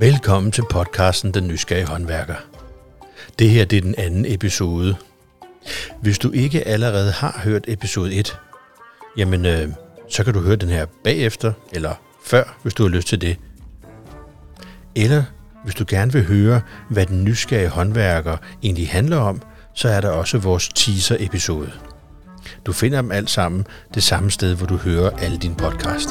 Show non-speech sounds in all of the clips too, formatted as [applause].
Velkommen til podcasten Den Nysgerrige Håndværker. Det her det er den anden episode. Hvis du ikke allerede har hørt episode 1, jamen øh, så kan du høre den her bagefter, eller før, hvis du har lyst til det. Eller hvis du gerne vil høre, hvad den nysgerrige håndværker egentlig handler om, så er der også vores teaser-episode. Du finder dem alt sammen det samme sted, hvor du hører alle dine podcast.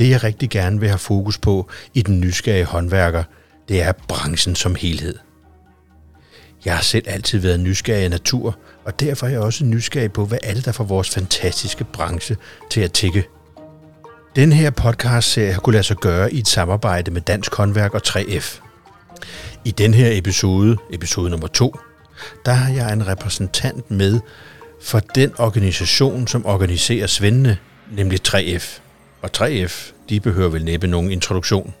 Det jeg rigtig gerne vil have fokus på i den nysgerrige håndværker, det er branchen som helhed. Jeg har selv altid været nysgerrig af natur, og derfor er jeg også nysgerrig på, hvad alle der får vores fantastiske branche til at tikke. Den her podcast-serie har kunnet lade sig gøre i et samarbejde med Dansk Håndværk og 3F. I den her episode, episode nummer 2, der har jeg en repræsentant med for den organisation, som organiserer svendene, nemlig 3F. Og 3F, de behøver vel næppe nogen introduktion.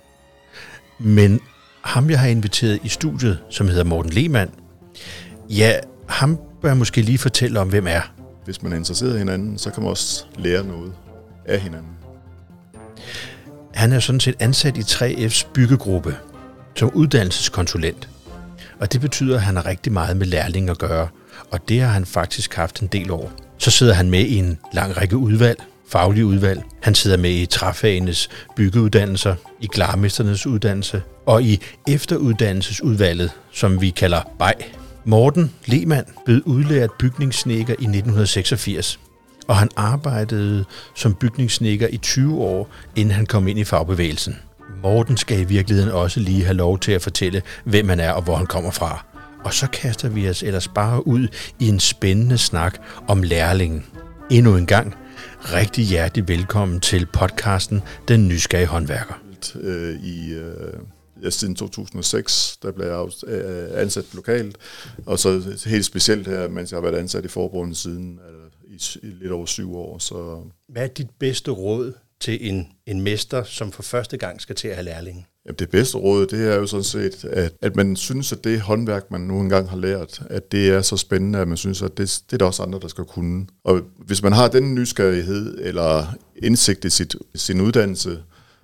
Men ham, jeg har inviteret i studiet, som hedder Morten Lehmann, ja, ham bør jeg måske lige fortælle om, hvem er. Hvis man er interesseret i hinanden, så kan man også lære noget af hinanden. Han er sådan set ansat i 3F's byggegruppe som uddannelseskonsulent. Og det betyder, at han har rigtig meget med lærling at gøre, og det har han faktisk haft en del år. Så sidder han med i en lang række udvalg, faglige udvalg. Han sidder med i træfagenes byggeuddannelser, i klarmesternes uddannelse og i efteruddannelsesudvalget, som vi kalder BEJ. Morten Lehmann blev udlært bygningssnækker i 1986, og han arbejdede som bygningssnækker i 20 år, inden han kom ind i fagbevægelsen. Morten skal i virkeligheden også lige have lov til at fortælle, hvem han er og hvor han kommer fra. Og så kaster vi os ellers bare ud i en spændende snak om lærlingen. Endnu en gang, rigtig hjertelig velkommen til podcasten Den Nysgerrige Håndværker. Øh, I, øh, ja, siden 2006, der blev jeg øh, ansat lokalt, og så helt specielt her, mens jeg har været ansat i forbundet siden i, i lidt over syv år. Så. Hvad er dit bedste råd til en, en mester, som for første gang skal til at have lærlinge? Jamen, det bedste råd, det er jo sådan set, at, at man synes, at det håndværk, man nu engang har lært, at det er så spændende, at man synes, at det, det er der også andre, der skal kunne. Og hvis man har den nysgerrighed eller indsigt i sit, sin uddannelse,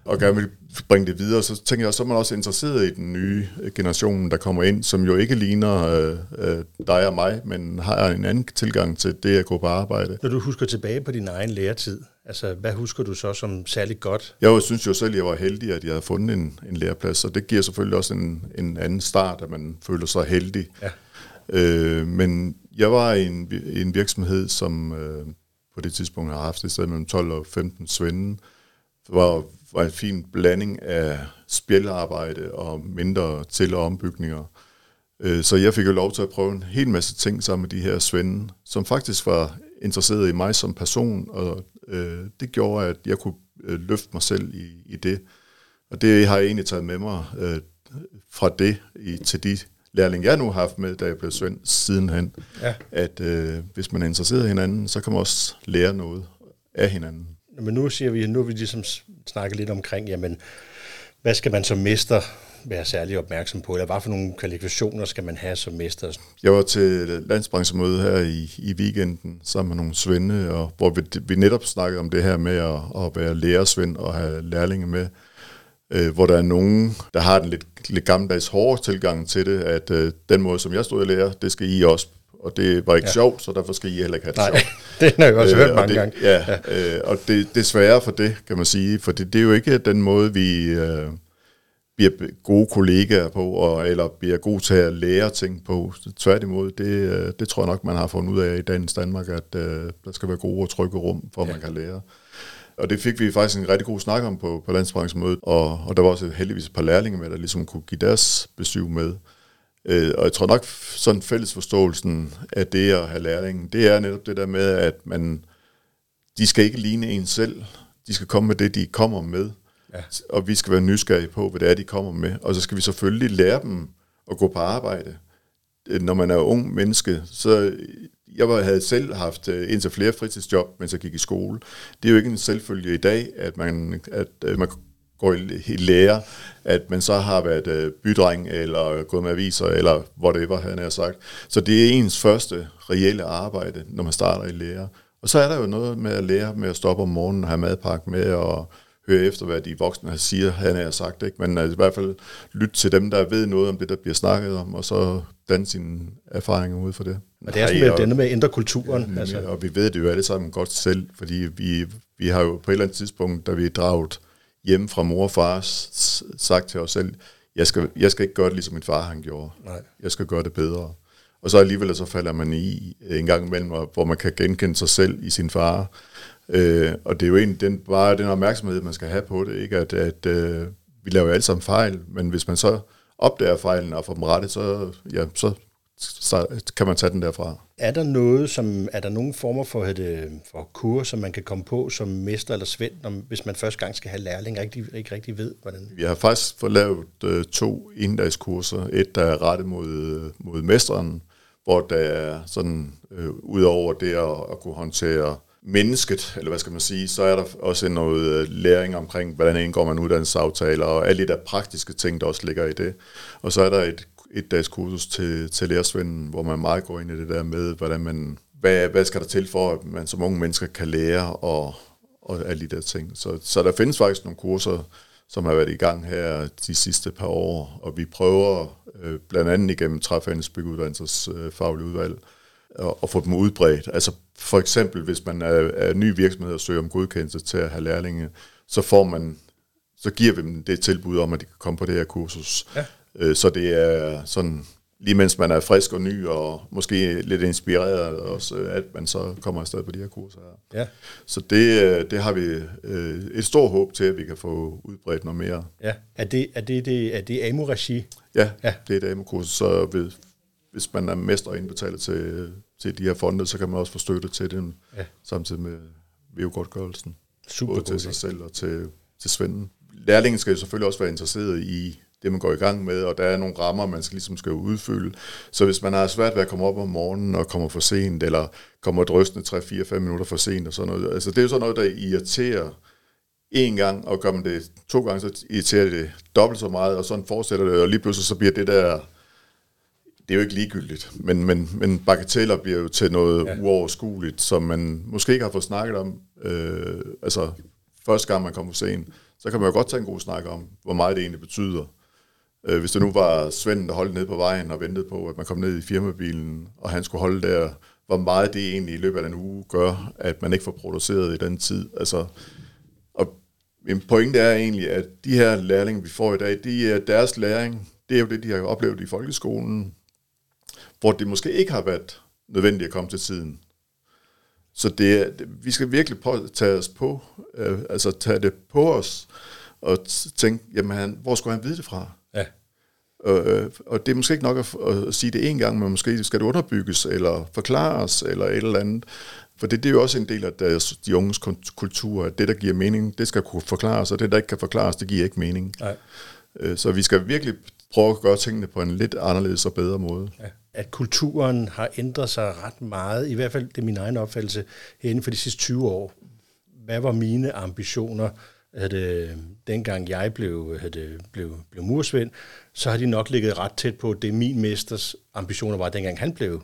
og gerne vil bringe det videre, så tænker jeg, så er man også interesseret i den nye generation, der kommer ind, som jo ikke ligner øh, øh, dig og mig, men har en anden tilgang til det at gå på arbejde. Når du husker tilbage på din egen læretid, altså hvad husker du så som særligt godt? Jeg synes jo selv, at jeg var heldig, at jeg havde fundet en, en læreplads, og det giver selvfølgelig også en, en anden start, at man føler sig heldig. Ja. Øh, men jeg var i en, en virksomhed, som øh, på det tidspunkt har haft et sted mellem 12 og 15 svende, var var en fin blanding af spjælarbejde og mindre til- og ombygninger. Øh, så jeg fik jo lov til at prøve en hel masse ting sammen med de her svende, som faktisk var interesseret i mig som person, og øh, det gjorde, at jeg kunne øh, løfte mig selv i, i det. Og det har jeg egentlig taget med mig øh, fra det i, til de lærling, jeg nu har haft med, da jeg blev svend sidenhen, ja. at øh, hvis man er interesseret i hinanden, så kan man også lære noget af hinanden. Men nu siger vi, nu har vi ligesom snakket lidt omkring, jamen, hvad skal man som mester være særlig opmærksom på, eller hvad for nogle kvalifikationer skal man have som mester? Jeg var til landsbranchemøde her i, i weekenden sammen med nogle svende, og hvor vi, vi netop snakkede om det her med at, at være lærersvend og have lærlinge med, øh, hvor der er nogen, der har den lidt, lidt gammeldags hårde tilgang til det, at øh, den måde, som jeg stod i lære, det skal I også og det var ikke ja. sjovt, så derfor skal I heller ikke have det Nej, sjovt. [laughs] det har jeg også øh, hørt mange det, gange. Ja, ja. Øh, og det, det er sværere for det, kan man sige, for det, det er jo ikke den måde, vi øh, bliver gode kollegaer på, og, eller bliver gode til at lære ting på. Tværtimod, det, øh, det tror jeg nok, man har fundet ud af i dagens Danmark, at øh, der skal være gode og trygge rum, for ja. man kan lære. Og det fik vi faktisk en rigtig god snak om på, på landsbranchemødet, og, og der var også heldigvis et par lærlinge med, der ligesom kunne give deres besøg med. Øh, og jeg tror nok, sådan fælles forståelsen af det at have lærlingen, det er netop det der med, at man, de skal ikke ligne en selv. De skal komme med det, de kommer med. Ja. Og vi skal være nysgerrige på, hvad det er, de kommer med. Og så skal vi selvfølgelig lære dem at gå på arbejde. Øh, når man er ung menneske, så øh, jeg havde selv haft øh, indtil flere fritidsjob, mens jeg gik i skole. Det er jo ikke en selvfølge i dag, at man, at man går i, lære, at man så har været bydreng, eller gået med aviser, eller whatever, han har sagt. Så det er ens første reelle arbejde, når man starter i lære. Og så er der jo noget med at lære med at stoppe om morgenen og have madpakke med og høre efter, hvad de voksne siger, han har sagt. Ikke? Men altså, i hvert fald lytte til dem, der ved noget om det, der bliver snakket om, og så danne sine erfaringer ud for det. Og det er sådan med, det med at ændre kulturen. Ja, altså. Og vi ved det jo alle sammen godt selv, fordi vi, vi har jo på et eller andet tidspunkt, da vi er draget hjem fra mor og far, sagt til os selv, jeg skal, jeg skal ikke gøre det, ligesom min far han gjorde. Nej. Jeg skal gøre det bedre. Og så alligevel så falder man i en gang imellem, hvor man kan genkende sig selv i sin far. Øh, og det er jo egentlig den, bare den opmærksomhed, man skal have på det, ikke? at, at øh, vi laver jo alle sammen fejl, men hvis man så opdager fejlen og får dem rettet, så, ja, så, så kan man tage den derfra. Er der noget, som er der nogle former for, et, for kur, som man kan komme på som mester eller svend, om, hvis man første gang skal have lærling, rigtig, ikke rigtig ved, hvordan? Vi har faktisk fået lavet øh, to inddagskurser. Et, der er rettet mod, mod mesteren, hvor der er sådan, øh, ud over det at, at kunne håndtere mennesket, eller hvad skal man sige, så er der også noget øh, læring omkring, hvordan indgår man uddannelsesaftaler, og alle de der praktiske ting, der også ligger i det. Og så er der et, et dags kursus til, til lærersvenden, hvor man meget går ind i det der med, hvordan man, hvad, hvad skal der til for, at man som unge mennesker kan lære, og, og alle de der ting. Så, så der findes faktisk nogle kurser, som har været i gang her de sidste par år, og vi prøver øh, blandt andet igennem Træfagens Byggeuddannelses øh, faglige udvalg, og, og få dem udbredt. Altså for eksempel, hvis man er, er ny virksomhed og søger om godkendelse til at have lærlinge, så får man, så giver vi dem det tilbud om, at de kan komme på det her kursus. Ja. Øh, så det er sådan, lige mens man er frisk og ny, og måske lidt inspireret også, at man så kommer afsted på de her kurser. Ja. Så det, øh, det har vi øh, et stort håb til, at vi kan få udbredt noget mere. Ja. Er det, er det, det, er det AMU-regi? Ja, ja, det er et AMU-kursus, så ved, hvis man er mester indbetalt til, til de her fonde, så kan man også få støtte til dem, ja. samtidig med VU-godtgørelsen. Super Både til sig selv og til, til Svenden. Lærlingen skal jo selvfølgelig også være interesseret i det, man går i gang med, og der er nogle rammer, man skal, ligesom skal udfylde. Så hvis man har svært ved at komme op om morgenen og kommer for sent, eller kommer drøstende 3-4-5 minutter for sent og sådan noget, altså det er jo sådan noget, der irriterer en gang, og gør man det to gange, så irriterer det dobbelt så meget, og sådan fortsætter det, og lige pludselig så bliver det der det er jo ikke ligegyldigt, men, men, men bagateller bliver jo til noget ja. uoverskueligt, som man måske ikke har fået snakket om. Øh, altså, første gang man kommer for sent, så kan man jo godt tage en god snak om, hvor meget det egentlig betyder. Øh, hvis det nu var Svend, der holdt ned på vejen og ventede på, at man kom ned i firmabilen, og han skulle holde der, hvor meget det egentlig i løbet af en uge gør, at man ikke får produceret i den tid. Altså, og min pointe er egentlig, at de her lærlinge, vi får i dag, de er deres læring, det er jo det, de har oplevet i folkeskolen, hvor det måske ikke har været nødvendigt at komme til tiden. Så det, vi skal virkelig på, tage os på, øh, altså tage det på os, og tænke, jamen han, hvor skulle han vide det fra? Ja. Øh, og det er måske ikke nok at, at sige det en gang, men måske skal det underbygges, eller forklares, eller et eller andet. For det, det er jo også en del af deres, de unges kultur, at det, der giver mening, det skal kunne forklares, og det, der ikke kan forklares, det giver ikke mening. Nej. Øh, så vi skal virkelig prøve at gøre tingene på en lidt anderledes og bedre måde. Ja at kulturen har ændret sig ret meget, i hvert fald det er min egen opfattelse, inden for de sidste 20 år. Hvad var mine ambitioner? At, øh, dengang jeg blev, at, øh, blev, blev mursvend, så har de nok ligget ret tæt på det, min mesters ambitioner var, dengang han blev.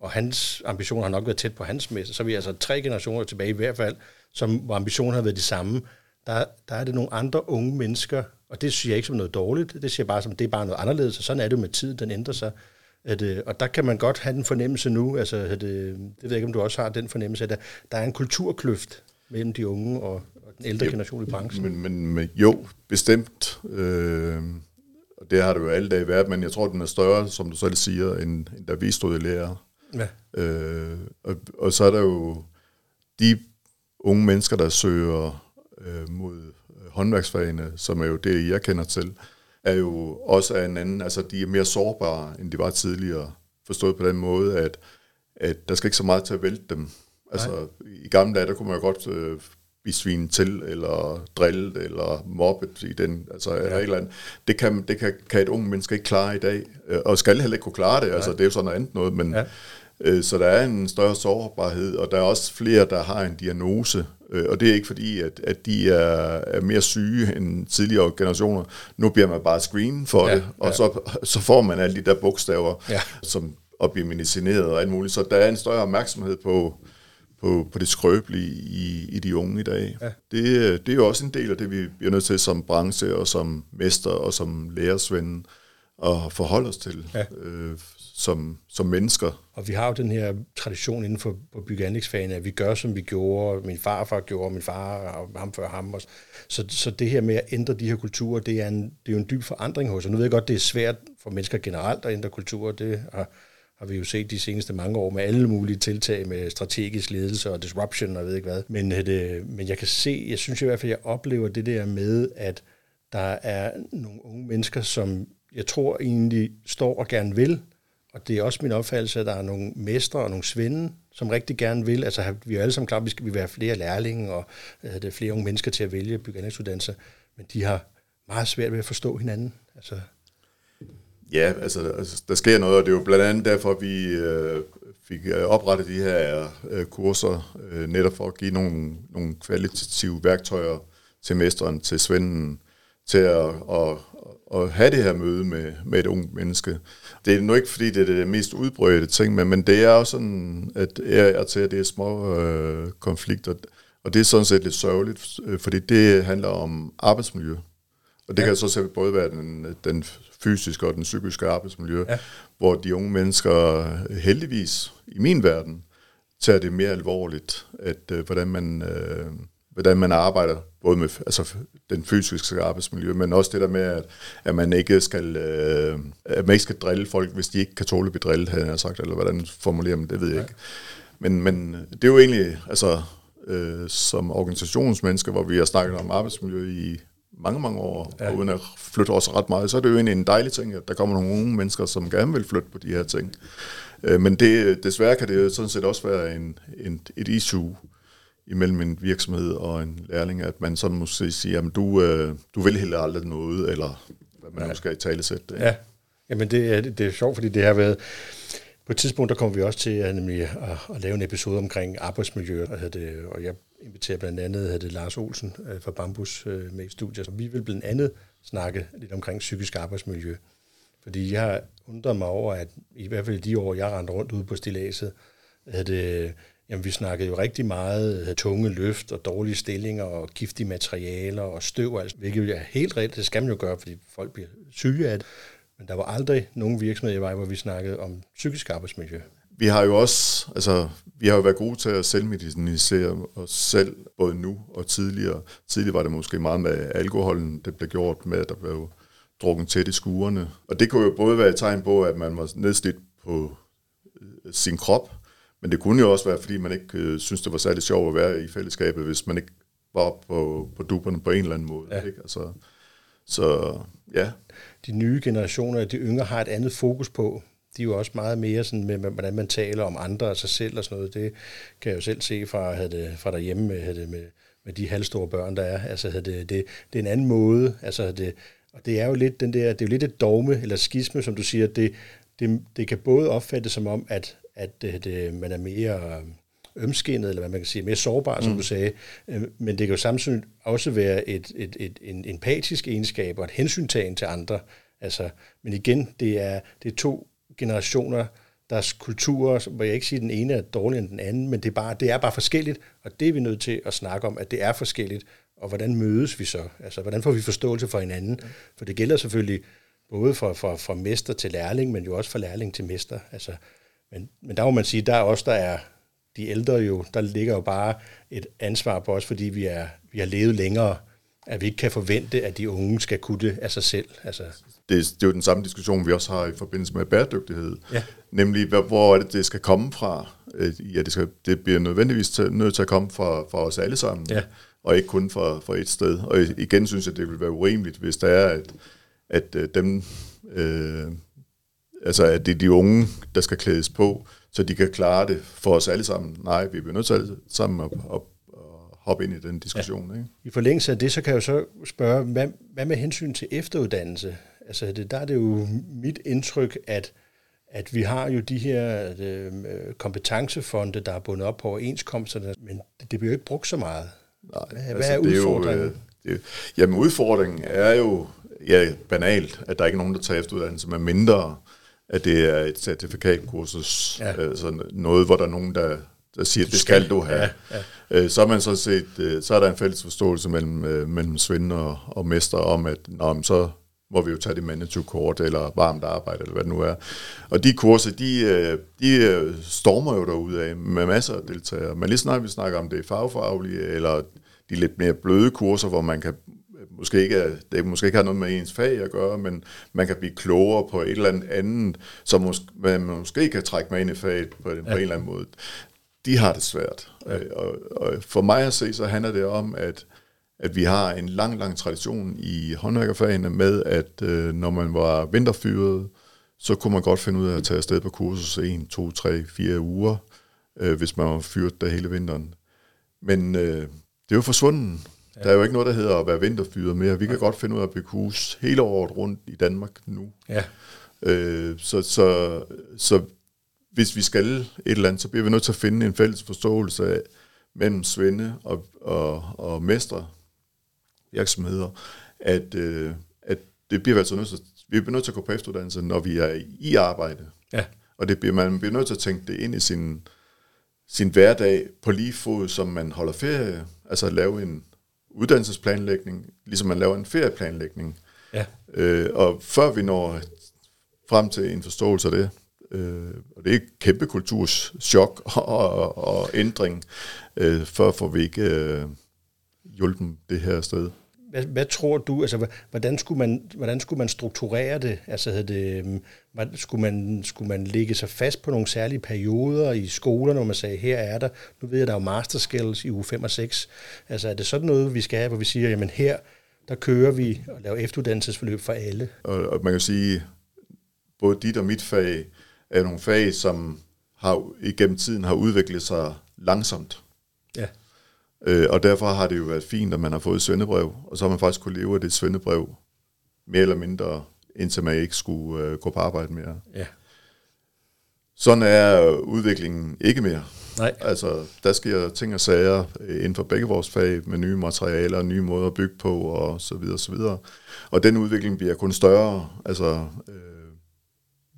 Og hans ambitioner har nok været tæt på hans mester. Så er vi altså tre generationer tilbage i hvert fald, som, hvor ambitionerne har været de samme. Der, der er det nogle andre unge mennesker, og det siger jeg ikke som noget dårligt, det siger jeg bare som, det er bare noget anderledes, og sådan er det med tid, den ændrer sig. At, øh, og der kan man godt have den fornemmelse nu, altså, at, øh, det ved jeg ikke, om du også har den fornemmelse, at der, der er en kulturkløft mellem de unge og, og den ældre jo, generation i branchen. Men, men, men jo, bestemt. Øh, og det har det jo alle dage været, men jeg tror, den er større, som du selv siger, end, end da vi stod i lærer. Ja. Øh, og, og så er der jo de unge mennesker, der søger øh, mod håndværksfagene, som er jo det, jeg kender til, er jo også af en anden, altså de er mere sårbare, end de var tidligere, forstået på den måde, at, at der skal ikke så meget til at vælte dem. Altså Nej. i gamle dage, der kunne man jo godt øh, blive svinet til, eller drillet, eller mobbet i den, altså ja. eller et eller andet. Det, kan, det kan, kan et ung menneske ikke klare i dag, øh, og skal heller ikke kunne klare det, Nej. altså det er jo sådan noget andet noget, men ja. Øh, så der er en større sårbarhed, og der er også flere, der har en diagnose, Øh, og det er ikke fordi, at, at de er, er mere syge end tidligere generationer. Nu bliver man bare screen for ja, det, og ja. så, så får man alle de der bogstaver, ja. som at blive medicineret og alt muligt. Så der er en større opmærksomhed på, på, på det skrøbelige i, i de unge i dag. Ja. Det, det er jo også en del af det, vi bliver nødt til som branche og som mester og som lærersvende at forholde os til ja. øh, som, som mennesker. Og vi har jo den her tradition inden for på bygge at vi gør, som vi gjorde, min farfar gjorde, min far og ham før ham. Også. Så, så det her med at ændre de her kulturer, det er, en, det er jo en dyb forandring hos os. Nu ved jeg godt, det er svært for mennesker generelt at ændre kulturer. Det har, har vi jo set de seneste mange år med alle mulige tiltag med strategisk ledelse og disruption og jeg ved ikke hvad. Men, øh, det, men jeg kan se, jeg synes i hvert fald, jeg oplever det der med, at der er nogle unge mennesker, som jeg tror egentlig står og gerne vil, og det er også min opfattelse, at der er nogle mestre og nogle svende, som rigtig gerne vil. Altså, vi er alle sammen klar, at vi skal være flere lærlinge, og øh, det er flere unge mennesker til at vælge bygge men de har meget svært ved at forstå hinanden. Altså. Ja, altså, altså der sker noget, og det er jo blandt andet derfor, at vi øh, fik øh, oprettet de her øh, kurser, øh, netop for at give nogle, nogle kvalitative værktøjer til mesteren, til svenden, til at, at, at have det her møde med, med et ungt menneske. Det er nu ikke, fordi det er det mest udbredte ting, men, men det er også sådan, at jeg til, at det er små øh, konflikter, og det er sådan set lidt sørgeligt, øh, fordi det handler om arbejdsmiljø. Og det ja. kan så set både være den, den fysiske og den psykiske arbejdsmiljø, ja. hvor de unge mennesker heldigvis, i min verden, tager det mere alvorligt, at øh, hvordan man... Øh, hvordan man arbejder, både med altså, den fysiske arbejdsmiljø, men også det der med, at, at man ikke skal øh, at man ikke skal drille folk, hvis de ikke kan tåle at blive drillet, havde jeg sagt, eller hvordan formulerer man det, ved jeg ja. ikke. Men, men det er jo egentlig, altså øh, som organisationsmennesker, hvor vi har snakket om arbejdsmiljø i mange, mange år, ja. og uden at flytte os ret meget, så er det jo egentlig en dejlig ting, at der kommer nogle unge mennesker, som gerne vil flytte på de her ting. Øh, men det, desværre kan det jo sådan set også være en, en, et issue, imellem en virksomhed og en lærling, at man sådan måske siger, at du, øh, du vil heller aldrig noget, eller hvad man ja. måske i tale sætte det. Ja, Jamen det, er, det er sjovt, fordi det har været... På et tidspunkt, der kommer vi også til at, nemlig at, at lave en episode omkring arbejdsmiljø, og, det, og jeg inviterer blandt andet det Lars Olsen øh, fra Bambus øh, med i studiet. Så vi vil blandt andet snakke lidt omkring psykisk arbejdsmiljø. Fordi jeg har undret mig over, at i hvert fald de år, jeg rendte rundt ude på stilaset, at det, Jamen, vi snakkede jo rigtig meget øh, tunge løft og dårlige stillinger og giftige materialer og støv, altså, hvilket er helt reelt. Det skal man jo gøre, fordi folk bliver syge af det. Men der var aldrig nogen virksomhed i vej, hvor vi snakkede om psykisk arbejdsmiljø. Vi har jo også, altså, vi har jo været gode til at selvmedicinere os selv, både nu og tidligere. Tidligere var det måske meget med alkoholen, det blev gjort med, at der blev drukket tæt i skuerne. Og det kunne jo både være et tegn på, at man var nedslidt på øh, sin krop, men det kunne jo også være, fordi man ikke øh, synes, det var særlig sjovt at være i fællesskabet, hvis man ikke var på, på duberne på en eller anden måde. Ja. Ikke? Altså, så ja. De nye generationer, de yngre, har et andet fokus på. De er jo også meget mere sådan med, hvordan man taler om andre og sig selv og sådan noget. Det kan jeg jo selv se fra, havde det, fra derhjemme med, havde det med, med de halvstore børn, der er. Altså, havde det, det, det er en anden måde. Altså, det, og det er jo lidt den der, det er jo lidt et dogme eller skisme, som du siger. Det, det, det kan både opfattes som om, at at det, det, man er mere ømskinnet, eller hvad man kan sige, mere sårbar, som mm. du sagde. Øh, men det kan jo samtidig også være et, et, et, en empatisk egenskab og et hensyntagen til andre. Altså, men igen, det er, det er to generationer, deres kulturer, hvor jeg ikke siger, at den ene er dårligere end den anden, men det er, bare, det er bare forskelligt, og det er vi nødt til at snakke om, at det er forskelligt, og hvordan mødes vi så? Altså, hvordan får vi forståelse for hinanden? For det gælder selvfølgelig både fra, fra, fra mester til lærling, men jo også fra lærling til mester. Altså, men, men der må man sige, der er også der er de ældre jo, der ligger jo bare et ansvar på os, fordi vi, er, vi har levet længere, at vi ikke kan forvente, at de unge skal kunne det af sig selv. Altså. Det, det er jo den samme diskussion, vi også har i forbindelse med bæredygtighed. Ja. Nemlig, hvor er det, det skal komme fra? Øh, ja, det, skal, det bliver nødvendigvis til, nødt til at komme fra, fra os alle sammen, ja. og ikke kun fra, fra et sted. Og igen synes jeg, det vil være urimeligt, hvis der er, at, at øh, dem, øh, Altså, at det er de unge, der skal klædes på, så de kan klare det for os alle sammen. Nej, vi bliver nødt til alle sammen at, at, at hoppe ind i den diskussion. Ja. Ikke? I forlængelse af det, så kan jeg jo så spørge, hvad, hvad med hensyn til efteruddannelse? Altså, det, der er det jo mit indtryk, at at vi har jo de her øh, kompetencefonde, der er bundet op på overenskomsterne, men det, bliver jo ikke brugt så meget. Nej, hvad, altså, hvad er udfordringen? Det er jo, øh, det, jamen udfordringen er jo ja, banalt, at der ikke er nogen, der tager efteruddannelse med mindre at det er et certifikatkursus, ja. altså noget, hvor der er nogen, der, der siger, det skal du have. Ja, ja. Øh, så er man så set, øh, så er der en fælles forståelse mellem, mellem Svend og, og Mester om, at nå, så må vi jo tage det manager-kort, eller varmt arbejde, eller hvad det nu er. Og de kurser, de, de stormer jo derude af med masser af deltagere. Men lige snart vi snakker om det fagfaglige, eller de lidt mere bløde kurser, hvor man kan måske ikke, det måske ikke har noget med ens fag at gøre, men man kan blive klogere på et eller andet andet, som måske, man måske kan trække med ind i faget på, ja. på en eller anden måde. De har det svært. Ja. Og, og for mig at se, så handler det om, at at vi har en lang, lang tradition i håndværkerfagene med, at øh, når man var vinterfyret, så kunne man godt finde ud af at tage afsted på kursus 1, 2, 3, 4 uger, øh, hvis man var fyret der hele vinteren. Men øh, det er jo forsvundet. Der er jo ikke noget, der hedder at være vinterfyret mere. Vi kan ja. godt finde ud af at bygge hus hele året rundt i Danmark nu. Ja. Øh, så, så, så hvis vi skal et eller andet, så bliver vi nødt til at finde en fælles forståelse af, mellem svende og, og, og mestre virksomheder, at, øh, at det bliver altså nødt til, vi bliver nødt til at gå på efteruddannelse, når vi er i arbejde. Ja. Og det bliver, man bliver nødt til at tænke det ind i sin, sin hverdag på lige fod, som man holder ferie, altså at lave en uddannelsesplanlægning, ligesom man laver en ferieplanlægning. Ja. Øh, og før vi når frem til en forståelse af det, øh, og det er et kæmpe kulturschok og, og, og ændring, øh, før får vi ikke øh, hjulpet det her sted. Hvad, hvad tror du, altså hvordan skulle man, hvordan skulle man strukturere det? Altså havde det, øhm, skulle, man, skulle man lægge sig fast på nogle særlige perioder i skolerne, hvor man sagde, her er der, nu ved jeg, der er jo master skills i uge 5 og 6. Altså er det sådan noget, vi skal have, hvor vi siger, jamen her, der kører vi og laver efteruddannelsesforløb for alle? Og, og man kan sige, både dit og mit fag er nogle fag, som har igennem tiden har udviklet sig langsomt. Ja. Øh, og derfor har det jo været fint, at man har fået et svendebrev, og så har man faktisk kunne leve af det svendebrev mere eller mindre, indtil man ikke skulle øh, gå på arbejde mere. Ja. Sådan er udviklingen ikke mere. Nej. Altså, der sker ting og sager inden for begge vores fag med nye materialer, nye måder at bygge på og så videre, så videre. Og den udvikling bliver kun større. Altså, øh,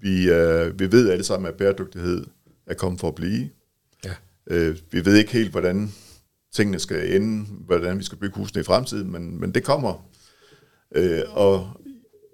vi, øh, vi ved alle sammen, at bæredygtighed er kommet for at blive. Ja. Øh, vi ved ikke helt, hvordan tingene skal ende, hvordan vi skal bygge husene i fremtiden, men, men det kommer. Øh, og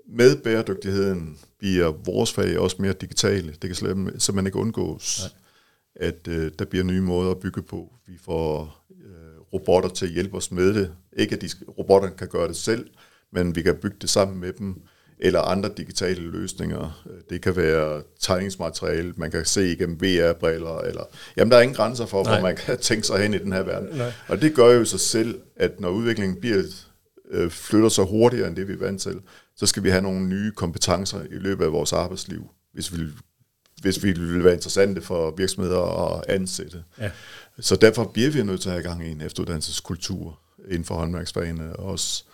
med bæredygtigheden bliver vores fag også mere digitale. Det kan slet, simpelthen ikke undgås, Nej. at øh, der bliver nye måder at bygge på. Vi får øh, robotter til at hjælpe os med det. Ikke at de, robotterne kan gøre det selv, men vi kan bygge det sammen med dem eller andre digitale løsninger. Det kan være tegningsmateriale, man kan se igennem VR-briller, eller jamen der er ingen grænser for, Nej. hvor man kan tænke sig hen i den her verden. Nej. Og det gør jo sig selv, at når udviklingen bliver, øh, flytter sig hurtigere end det, vi er vant til, så skal vi have nogle nye kompetencer i løbet af vores arbejdsliv, hvis vi, hvis vi vil være interessante for virksomheder at ansætte. Ja. Så derfor bliver vi nødt til at have gang i en efteruddannelseskultur inden for håndværksfagene også.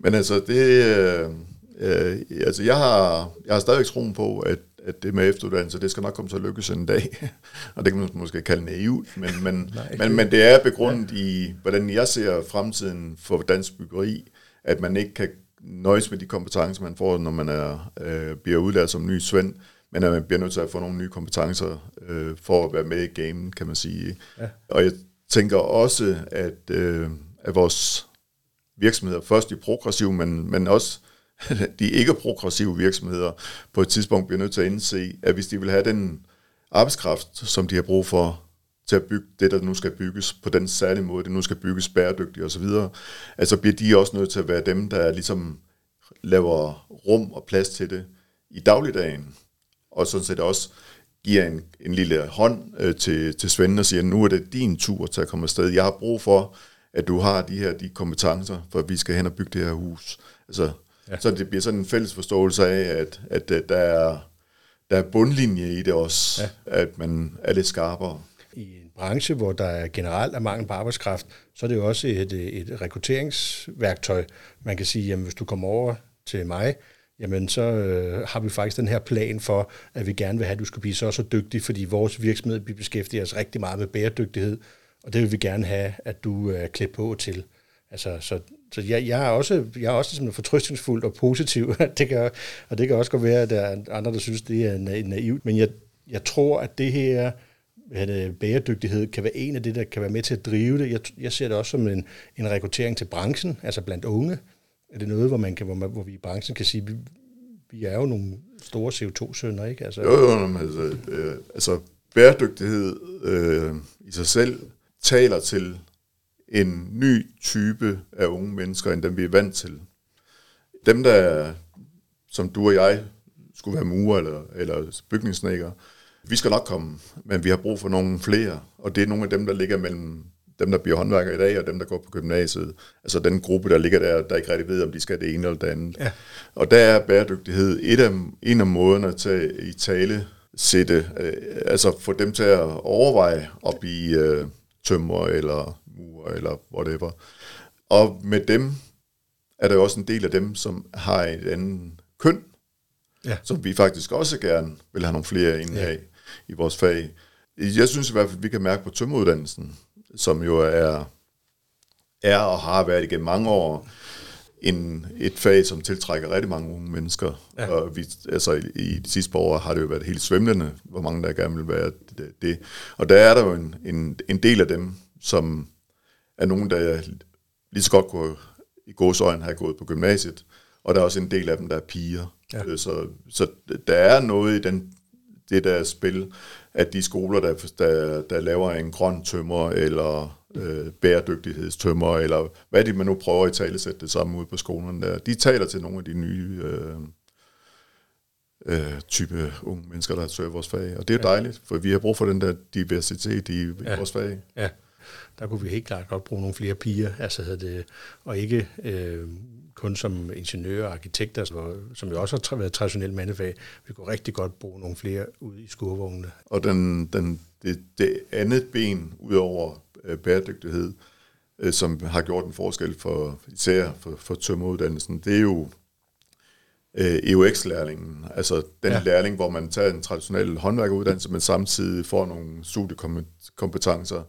Men altså, det, øh, altså jeg har, jeg har stadigvæk troen på, at, at det med efteruddannelse, det skal nok komme til at lykkes en dag. [laughs] og det kan man måske kalde naivt, men, men, [laughs] Nej, men, men det er begrundet ja. i, hvordan jeg ser fremtiden for dansk byggeri, at man ikke kan nøjes med de kompetencer, man får, når man er, øh, bliver udlært som ny svend, men at man bliver nødt til at få nogle nye kompetencer øh, for at være med i gamen, kan man sige. Ja. Og jeg tænker også, at, øh, at vores virksomheder, først de progressive, men, men også [laughs] de ikke progressive virksomheder på et tidspunkt bliver nødt til at indse, at hvis de vil have den arbejdskraft, som de har brug for til at bygge det, der nu skal bygges på den særlige måde, det nu skal bygges bæredygtigt osv., altså bliver de også nødt til at være dem, der ligesom laver rum og plads til det i dagligdagen, og sådan set også giver en, en lille hånd øh, til, til Svend og siger, nu er det din tur til at komme afsted. Jeg har brug for, at du har de her de kompetencer, for at vi skal hen og bygge det her hus. Altså, Ja. Så det bliver sådan en fælles forståelse af, at, at, at der, er, der er bundlinje i det også, ja. at man er lidt skarpere. I en branche, hvor der er generelt er mangel på arbejdskraft, så er det jo også et, et rekrutteringsværktøj. Man kan sige, at hvis du kommer over til mig, jamen så øh, har vi faktisk den her plan for, at vi gerne vil have, at du skal blive så så dygtig, fordi vores virksomhed vi beskæftiger os rigtig meget med bæredygtighed, og det vil vi gerne have, at du er klædt på til. Altså, så så jeg, jeg, er også, jeg er også sådan fortrystningsfuld og positiv. [laughs] det kan, og det kan også godt være, at der er andre, der synes, det er naivt. Men jeg, jeg tror, at det her at det, bæredygtighed kan være en af det, der kan være med til at drive det. Jeg, jeg ser det også som en, en rekruttering til branchen, altså blandt unge. Er det noget, hvor, man kan, hvor, man, hvor vi i branchen kan sige, vi, vi er jo nogle store CO2-sønder, ikke? Altså, jo, jo, men altså, øh, altså bæredygtighed øh, i sig selv taler til en ny type af unge mennesker, end dem vi er vant til. Dem, der som du og jeg skulle være murer eller, eller bygningssnækker, vi skal nok komme, men vi har brug for nogle flere, og det er nogle af dem, der ligger mellem dem, der bliver håndværkere i dag, og dem, der går på gymnasiet. Altså den gruppe, der ligger der, der ikke rigtig ved, om de skal det ene eller det andet. Ja. Og der er bæredygtighed et af, en af måderne til i tale sætte, øh, altså få dem til at overveje at blive øh, tømmer eller murer eller whatever. Og med dem er der jo også en del af dem, som har et andet køn, ja. som vi faktisk også gerne vil have nogle flere ind ja. i vores fag. Jeg synes i hvert fald, at vi kan mærke på tømmeruddannelsen, som jo er, er og har været igennem mange år en, et fag, som tiltrækker rigtig mange unge mennesker. Ja. Og vi, altså, i, i de sidste par år har det jo været helt svømmende, hvor mange der gerne vil være det. det. Og der er der jo en, en, en del af dem, som er nogen, der lige så godt kunne i gåsøjne have gået på gymnasiet, og der er også en del af dem, der er piger. Ja. Øh, så, så der er noget i den, det der spil, at de skoler, der, der, der laver en grøn tømmer, eller øh, bæredygtighedstømmer, eller hvad de man nu prøver at tale sætte det samme ud på skolerne der, de taler til nogle af de nye øh, øh, type unge mennesker, der søger vores fag. Og det er ja. dejligt, for vi har brug for den der diversitet i, ja. i vores fag. Ja, der kunne vi helt klart godt bruge nogle flere piger, altså det, og ikke øh, kun som ingeniører og arkitekter, som jo også har været traditionelt mandefag. Vi kunne rigtig godt bruge nogle flere ud i skurvognene. Og den, den, det, det andet ben, ud over øh, bæredygtighed, øh, som har gjort en forskel for især for, for tømmeruddannelsen, det er jo øh, EUX-lærlingen, altså den ja. lærling, hvor man tager en traditionel håndværkeruddannelse, men samtidig får nogle studiekompetencer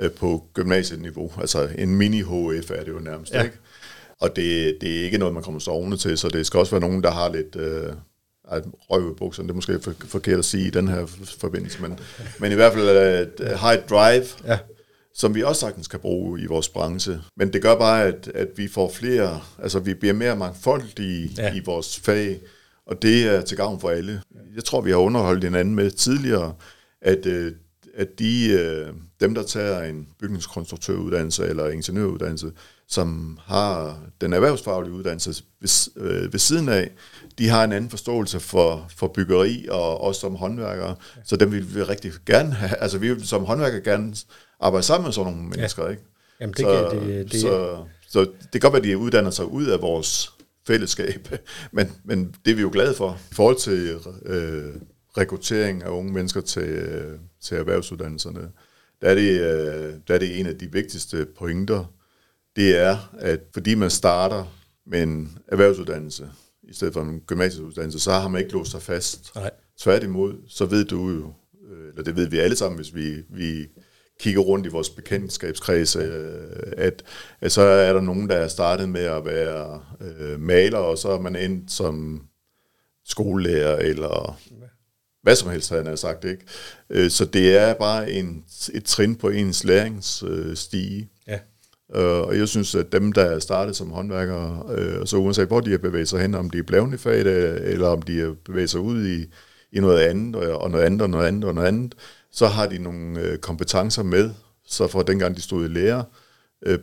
øh, på gymnasieniveau, altså en mini-HF er det jo nærmest, ja. ikke? Og det, det er ikke noget, man kommer stående til, så det skal også være nogen, der har lidt... Øh, røv i bukserne, det er måske for, forkert at sige i den her forbindelse, men, men i hvert fald har et drive, ja. som vi også sagtens kan bruge i vores branche. Men det gør bare, at, at vi får flere, altså vi bliver mere mangfoldige ja. i vores fag, og det er til gavn for alle. Jeg tror, vi har underholdt hinanden med tidligere, at, uh, at de, uh, dem, der tager en bygningskonstruktøruddannelse eller ingeniøruddannelse, som har den erhvervsfaglige uddannelse ved, øh, ved siden af, de har en anden forståelse for, for byggeri og også som håndværkere, ja. så dem vil vi rigtig gerne have, altså vi vil som håndværkere gerne arbejde sammen med sådan nogle mennesker, ja. ikke? Jamen det, så, kan, det, det, så, så det kan godt være, at de uddanner sig ud af vores fællesskab, [laughs] men, men det er vi jo glade for. I forhold til øh, rekruttering af unge mennesker til, øh, til erhvervsuddannelserne, der er, det, øh, der er det en af de vigtigste pointer, det er, at fordi man starter med en erhvervsuddannelse, i stedet for en gymnasieuddannelse, så har man ikke låst sig fast. Nej. Tværtimod, så ved du jo, øh, eller det ved vi alle sammen, hvis vi, vi kigger rundt i vores bekendtskabskreds, at, at så er der nogen, der er startet med at være øh, maler, og så er man endt som skolelærer, eller hvad som helst, han har sagt. ikke. Øh, så det er bare en, et trin på ens læringsstige. Ja. Øh, og jeg synes, at dem, der er startet som håndværkere, øh, så uanset hvor de har bevæget sig hen, om de er blevet i faget, eller om de har bevæget sig ud i, i noget andet, og noget andet, og noget andet, og noget andet, så har de nogle kompetencer med, så fra dengang de stod i lære,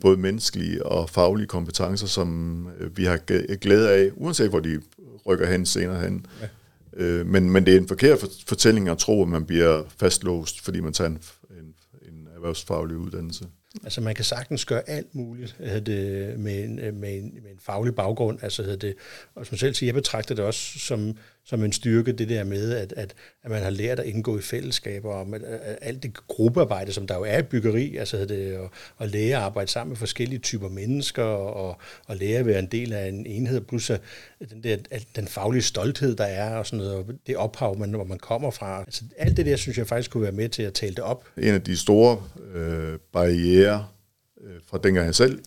både menneskelige og faglige kompetencer, som vi har glæde af, uanset hvor de rykker hen senere hen. Ja. Øh, men, men det er en forkert fortælling at tro, at man bliver fastlåst, fordi man tager en, en, en erhvervsfaglig uddannelse. Altså man kan sagtens gøre alt muligt det, med, en, med, en, med en faglig baggrund. Altså det, og som selv siger, jeg betragter det også som, som en styrke, det der med, at, at, at man har lært at indgå i fællesskaber, og at, at øh, øh, alt det gruppearbejde, som der jo er i byggeri, altså det, og, og lære at arbejde sammen med forskellige typer mennesker, og, og lære at være en del af en enhed, plus at den, der, at den faglige stolthed, der er, og sådan noget, og det ophav, man, hvor man kommer fra. Altså alt det der, synes jeg faktisk kunne være med til at tale det op. En af de store øh, barriere øh, fra dengang jeg selv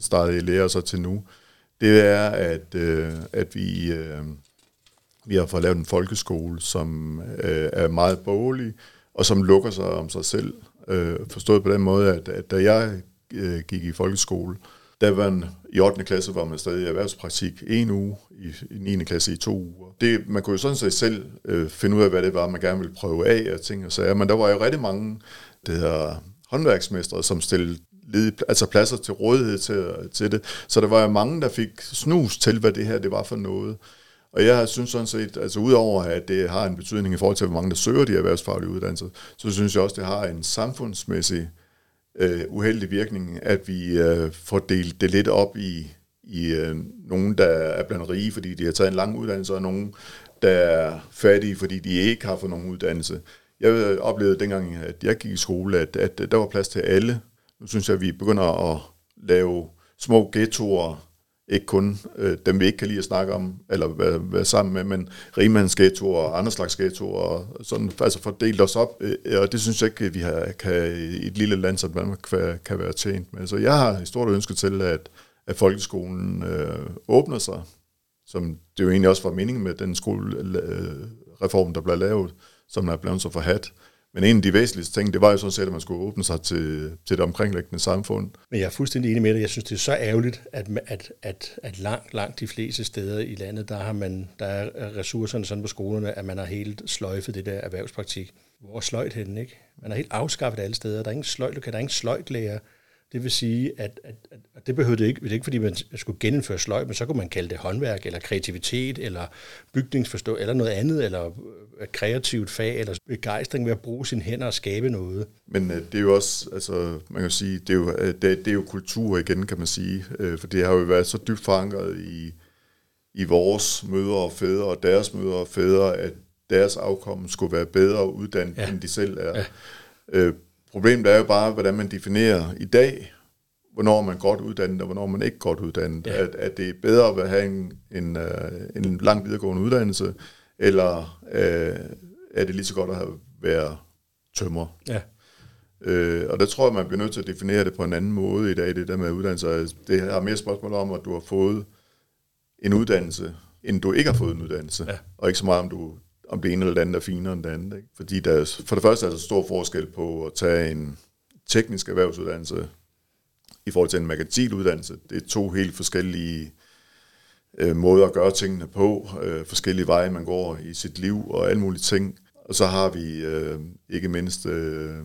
startede i lære så til nu, det er, at, øh, at vi... Øh, vi har fået lavet en folkeskole, som øh, er meget boglig, og som lukker sig om sig selv. Øh, forstået på den måde, at, at da jeg øh, gik i folkeskole, der var en, i 8. klasse var man stadig i erhvervspraktik en uge, i, i 9. klasse i to uger. Det, man kunne jo sådan set selv øh, finde ud af, hvad det var, man gerne ville prøve af og ting og sager, men der var jo rigtig mange det her, håndværksmestre, som stillede ledige, altså pladser til rådighed til, til det. Så der var jo mange, der fik snus til, hvad det her det var for noget. Og jeg synes sådan set, altså udover at det har en betydning i forhold til, hvor mange der søger de erhvervsfaglige uddannelser, så synes jeg også, det har en samfundsmæssig øh, uheldig virkning, at vi øh, får delt det lidt op i, i øh, nogen, der er blandt rige, fordi de har taget en lang uddannelse, og nogen, der er fattige, fordi de ikke har fået nogen uddannelse. Jeg øh, oplevede dengang, at jeg gik i skole, at, at der var plads til alle. Nu synes jeg, at vi begynder at lave små ghettoer, ikke kun øh, dem, vi ikke kan lide at snakke om, eller være, være sammen med, men rimandsghettoer og andre slags ghettoer, og sådan, altså fordelt os op, øh, og det synes jeg ikke, vi har, kan i et lille land som Danmark kan, kan være tjent med. Så jeg har et stort ønske til, at, at folkeskolen øh, åbner sig, som det jo egentlig også var meningen med den skolereform, øh, der blev lavet, som er blevet så forhat. Men en af de væsentligste ting, det var jo sådan set, at man skulle åbne sig til, til det omkringliggende samfund. Men jeg er fuldstændig enig med dig. Jeg synes, det er så ærgerligt, at, at, at, at langt, langt de fleste steder i landet, der, har man, der er ressourcerne sådan på skolerne, at man har helt sløjfet det der erhvervspraktik. Hvor er sløjt henne, ikke? Man har helt afskaffet alle steder. Der er ingen sløjt, der er ingen sløjtlærer. Det vil sige, at, at, at det behøvede det ikke, det er ikke fordi man skulle genindføre sløj, men så kunne man kalde det håndværk, eller kreativitet, eller bygningsforstå, eller noget andet, eller øh, kreativt fag, eller begejstring ved at bruge sine hænder og skabe noget. Men øh, det er jo også, altså man kan sige, det er jo, øh, det, det er jo kultur igen, kan man sige, for det har jo været så dybt forankret i, i vores mødre og fædre, og deres mødre og fædre, at deres afkom skulle være bedre uddannet, ja. end de selv er. Ja. Øh, Problemet er jo bare, hvordan man definerer i dag, hvornår man er godt uddannet, og hvornår man ikke er godt uddannet. Ja. At, at det er bedre at have en, en, uh, en lang videregående uddannelse, eller uh, er det lige så godt at have, være tømmer. Ja. Uh, og der tror jeg, man bliver nødt til at definere det på en anden måde i dag, det der med uddannelse. Det er mere spørgsmål om, at du har fået en uddannelse, end du ikke har fået en uddannelse. Ja. Og ikke så meget, om du om det ene eller det andet er finere end det andet. Ikke? Fordi der er, for det første er der stor forskel på at tage en teknisk erhvervsuddannelse i forhold til en merkantiluddannelse. Det er to helt forskellige øh, måder at gøre tingene på, øh, forskellige veje, man går i sit liv og alle mulige ting. Og så har vi øh, ikke mindst øh,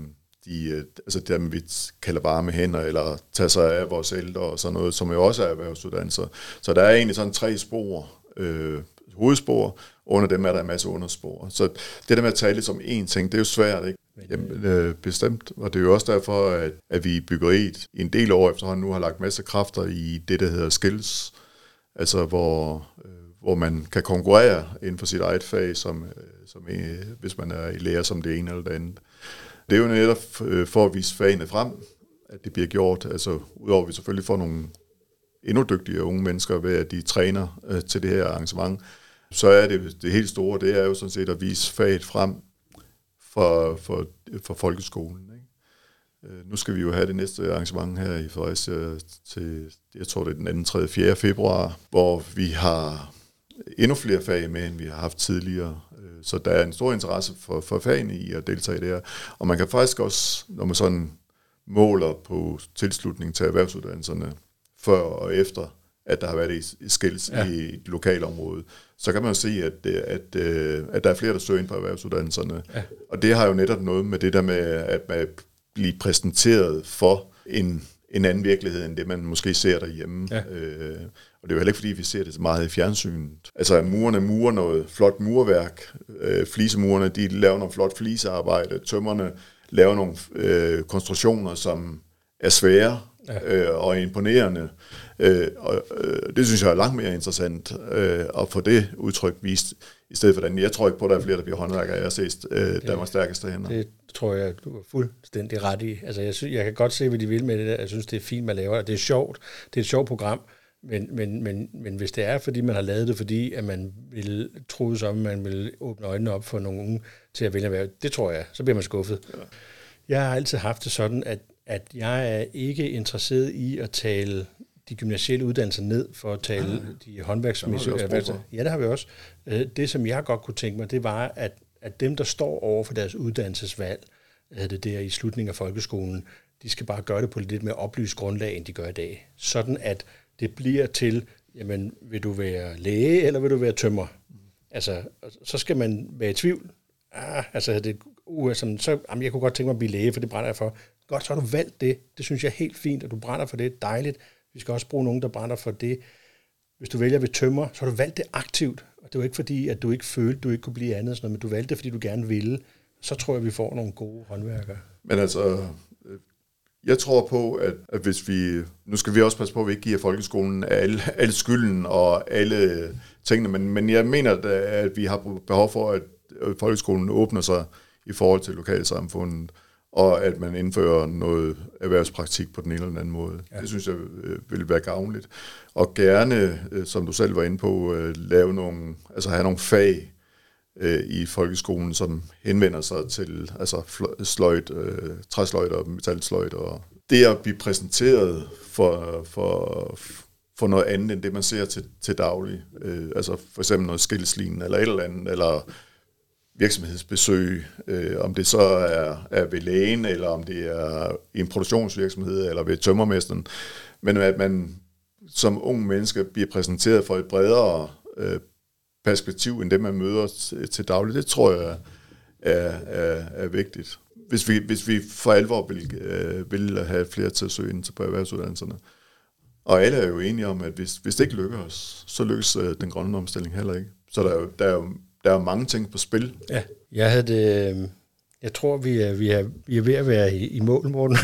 de, øh, altså dem, vi kalder varme hænder, eller tage sig af vores ældre og sådan noget, som jo også er erhvervsuddannelser. Så der er egentlig sådan tre spor, øh, hovedspor, under dem er der en masse underspor. Så det der med at tale som én ting, det er jo svært, ikke? Jamen, øh, bestemt. Og det er jo også derfor, at, at vi i byggeriet i en del år efterhånden nu har lagt masser af kræfter i det, der hedder skills, altså hvor, øh, hvor man kan konkurrere inden for sit eget fag, som, øh, som øh, hvis man er i lære som det ene eller det andet. Det er jo netop øh, for at vise fagene frem, at det bliver gjort. Altså, udover at vi selvfølgelig får nogle endnu dygtigere unge mennesker ved, at de træner øh, til det her arrangement, så er det det helt store, det er jo sådan set at vise faget frem for, for, for folkeskolen. Ikke? Øh, nu skal vi jo have det næste arrangement her i Fredericia til, jeg tror det er den 2., 3., 4. februar, hvor vi har endnu flere fag med, end vi har haft tidligere. Øh, så der er en stor interesse for, for fagene i at deltage i det her. Og man kan faktisk også, når man sådan måler på tilslutning til erhvervsuddannelserne, før og efter, at der har været i skils ja. i et lokalområde, så kan man jo se, at, at, øh, at der er flere, der søger ind på erhvervsuddannelserne. Ja. Og det har jo netop noget med det der med at man blive præsenteret for en, en anden virkelighed, end det man måske ser derhjemme. Ja. Øh, og det er jo heller ikke, fordi vi ser det så meget i fjernsynet. Altså, murerne murer noget flot murværk. Øh, flisemurerne, de laver noget flot flisearbejde. Tømmerne laver nogle øh, konstruktioner, som er svære ja. øh, og imponerende. Øh, og, øh, det synes jeg er langt mere interessant øh, at få det udtryk vist, i stedet for den. Jeg tror ikke på, at der er flere, der bliver håndværkere. Jeg har set øh, Danmarks stærkeste hænder. Det tror jeg, du er fuldstændig ret i. Altså, jeg, synes, jeg kan godt se, hvad de vil med det der. Jeg synes, det er fint, man laver det. Det er sjovt. Det er et sjovt program. Men, men, men, men hvis det er, fordi man har lavet det, fordi at man vil tro som, man vil åbne øjnene op for nogle unge til at vælge erhverv, det tror jeg, så bliver man skuffet. Ja. Jeg har altid haft det sådan, at, at jeg er ikke interesseret i at tale de gymnasielle uddannelser ned for at tale ja, de håndværksmæssige uddannelser. Ja, det har vi også. Øh, det, som jeg godt kunne tænke mig, det var, at, at dem, der står over for deres uddannelsesvalg, det der i slutningen af folkeskolen, de skal bare gøre det på lidt mere oplyst grundlag, end de gør i dag. Sådan at det bliver til, jamen, vil du være læge, eller vil du være tømmer? Altså, så skal man være i tvivl. Ah, altså, det, uh, sådan, så, jamen, jeg kunne godt tænke mig at blive læge, for det brænder jeg for. Godt, så har du valgt det. Det synes jeg er helt fint, at du brænder for det. Dejligt. Vi skal også bruge nogen, der brænder for det. Hvis du vælger ved tømmer, så har du valgt det aktivt. Og det var ikke fordi, at du ikke følte, at du ikke kunne blive andet, sådan noget, men du valgte det, fordi du gerne ville. Så tror jeg, at vi får nogle gode håndværkere. Men altså, øh, jeg tror på, at, at hvis vi... Nu skal vi også passe på, at vi ikke giver folkeskolen alle, alle skylden og alle tingene, men, men jeg mener, at, vi har behov for, at folkeskolen åbner sig i forhold til lokalsamfundet, og at man indfører noget erhvervspraktik på den ene eller den anden måde. Ja. Det synes jeg øh, vil være gavnligt. Og gerne, øh, som du selv var inde på, øh, lave nogle, altså have nogle fag i folkeskolen, som henvender sig til altså sløjt, træsløjt og metalsløjt. Og det at blive præsenteret for, for, for noget andet, end det man ser til, til daglig. altså for eksempel noget skilslin eller et eller andet, eller virksomhedsbesøg, øh, om det så er, er ved lægen, eller om det er i en produktionsvirksomhed, eller ved tømmermesteren, men at man som ung menneske bliver præsenteret for et bredere øh, perspektiv, end det man møder til, til daglig, det tror jeg er, er, er vigtigt. Hvis vi, hvis vi for alvor vil, øh, vil have flere til at søge ind på erhvervsuddannelserne. Og alle er jo enige om, at hvis, hvis det ikke lykkes, så lykkes øh, den grønne omstilling heller ikke. Så der er jo, der er jo der er mange ting på spil. Ja, jeg havde det, øhm, jeg tror, vi er, vi er, vi er ved at være i, i mål, Morten.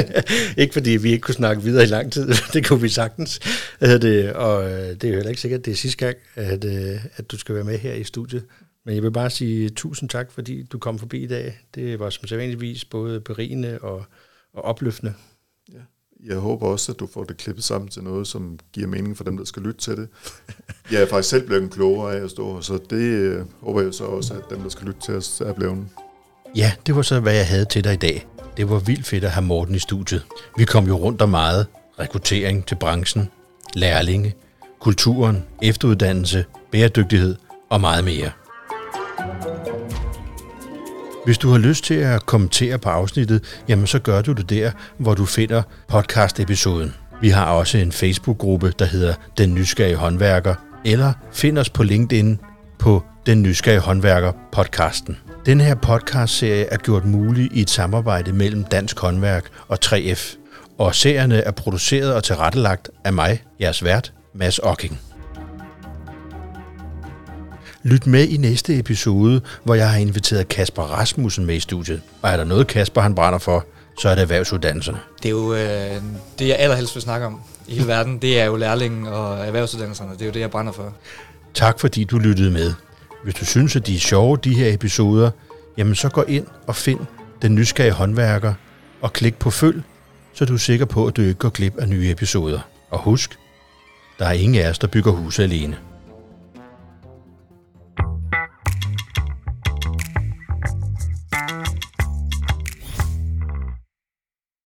[laughs] ikke fordi vi ikke kunne snakke videre i lang tid, [laughs] det kunne vi sagtens. Det, og øh, det er jo heller ikke sikkert, at det er sidste gang, at, øh, at du skal være med her i studiet. Men jeg vil bare sige tusind tak, fordi du kom forbi i dag. Det var som sædvanligvis både berigende og, og opløftende jeg håber også, at du får det klippet sammen til noget, som giver mening for dem, der skal lytte til det. Jeg er faktisk selv blevet klogere af at stå her, så det øh, håber jeg så også, at dem, der skal lytte til os, er blevet. Ja, det var så, hvad jeg havde til dig i dag. Det var vildt fedt at have Morten i studiet. Vi kom jo rundt om meget. Rekruttering til branchen, lærlinge, kulturen, efteruddannelse, bæredygtighed og meget mere. Hvis du har lyst til at kommentere på afsnittet, jamen så gør du det der, hvor du finder podcast-episoden. Vi har også en Facebook-gruppe, der hedder Den Nysgerrige Håndværker, eller find os på LinkedIn på Den Nysgerrige Håndværker podcasten. Den her podcast-serie er gjort mulig i et samarbejde mellem Dansk Håndværk og 3F, og serierne er produceret og tilrettelagt af mig, jeres vært, Mads Ocking. Lyt med i næste episode, hvor jeg har inviteret Kasper Rasmussen med i studiet. Og er der noget, Kasper han brænder for, så er det erhvervsuddannelserne. Det er jo øh, det, jeg allerhelst vil snakke om i hele verden. Det er jo lærlingen og erhvervsuddannelserne. Det er jo det, jeg brænder for. Tak fordi du lyttede med. Hvis du synes, at de er sjove, de her episoder, jamen så gå ind og find Den Nysgerrige Håndværker og klik på følg, så du er sikker på, at du ikke går glip af nye episoder. Og husk, der er ingen af os, der bygger huse alene.